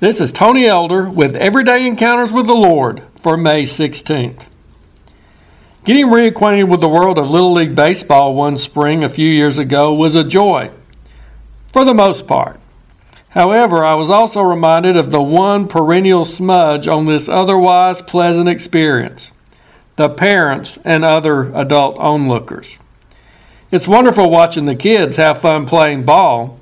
This is Tony Elder with Everyday Encounters with the Lord for May 16th. Getting reacquainted with the world of Little League Baseball one spring a few years ago was a joy, for the most part. However, I was also reminded of the one perennial smudge on this otherwise pleasant experience the parents and other adult onlookers. It's wonderful watching the kids have fun playing ball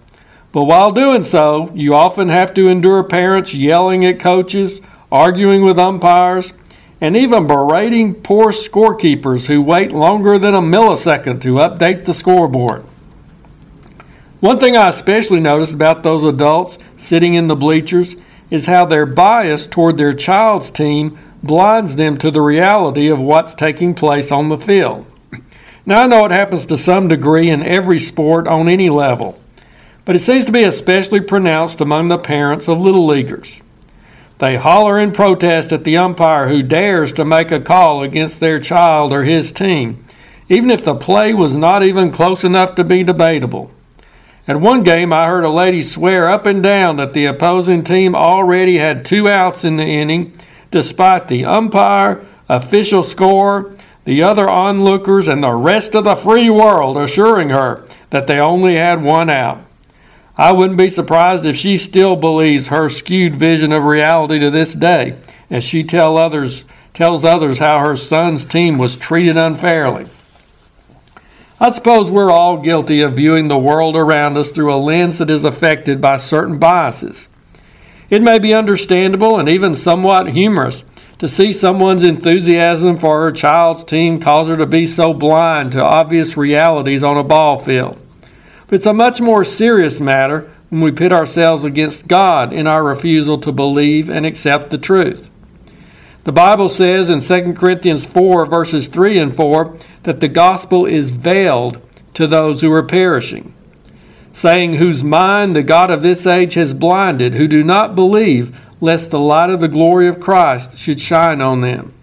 but while doing so, you often have to endure parents yelling at coaches, arguing with umpires, and even berating poor scorekeepers who wait longer than a millisecond to update the scoreboard. One thing I especially noticed about those adults sitting in the bleachers is how their bias toward their child's team blinds them to the reality of what's taking place on the field. Now, I know it happens to some degree in every sport on any level but it seems to be especially pronounced among the parents of little leaguers. They holler in protest at the umpire who dares to make a call against their child or his team, even if the play was not even close enough to be debatable. At one game, I heard a lady swear up and down that the opposing team already had two outs in the inning, despite the umpire, official score, the other onlookers, and the rest of the free world assuring her that they only had one out. I wouldn't be surprised if she still believes her skewed vision of reality to this day, as she tell others, tells others how her son's team was treated unfairly. I suppose we're all guilty of viewing the world around us through a lens that is affected by certain biases. It may be understandable and even somewhat humorous to see someone's enthusiasm for her child's team cause her to be so blind to obvious realities on a ball field. But it's a much more serious matter when we pit ourselves against God in our refusal to believe and accept the truth. The Bible says in 2 Corinthians 4, verses 3 and 4, that the gospel is veiled to those who are perishing, saying, Whose mind the God of this age has blinded, who do not believe, lest the light of the glory of Christ should shine on them.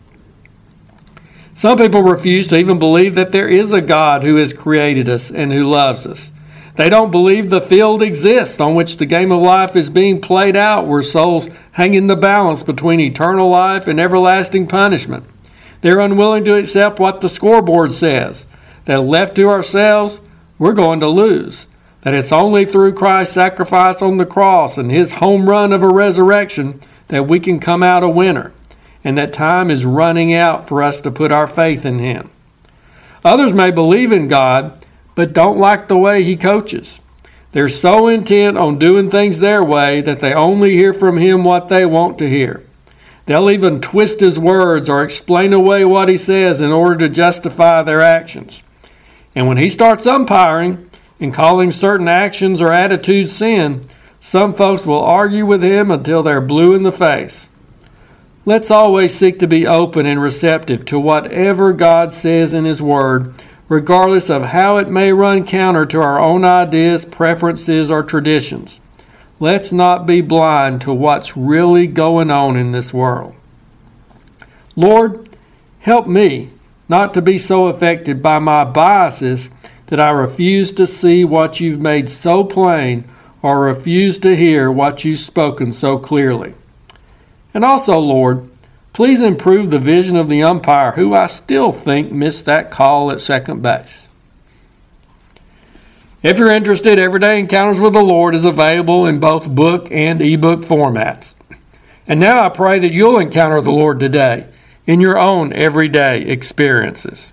Some people refuse to even believe that there is a God who has created us and who loves us. They don't believe the field exists on which the game of life is being played out, where souls hang in the balance between eternal life and everlasting punishment. They're unwilling to accept what the scoreboard says that left to ourselves, we're going to lose. That it's only through Christ's sacrifice on the cross and his home run of a resurrection that we can come out a winner, and that time is running out for us to put our faith in him. Others may believe in God but don't like the way he coaches. They're so intent on doing things their way that they only hear from him what they want to hear. They'll even twist his words or explain away what he says in order to justify their actions. And when he starts umpiring and calling certain actions or attitudes sin, some folks will argue with him until they're blue in the face. Let's always seek to be open and receptive to whatever God says in His Word regardless of how it may run counter to our own ideas, preferences, or traditions. Let's not be blind to what's really going on in this world. Lord, help me not to be so affected by my biases that I refuse to see what you've made so plain or refuse to hear what you've spoken so clearly. And also, Lord, Please improve the vision of the umpire, who I still think missed that call at second base. If you're interested, Everyday Encounters with the Lord is available in both book and ebook formats. And now I pray that you'll encounter the Lord today in your own everyday experiences.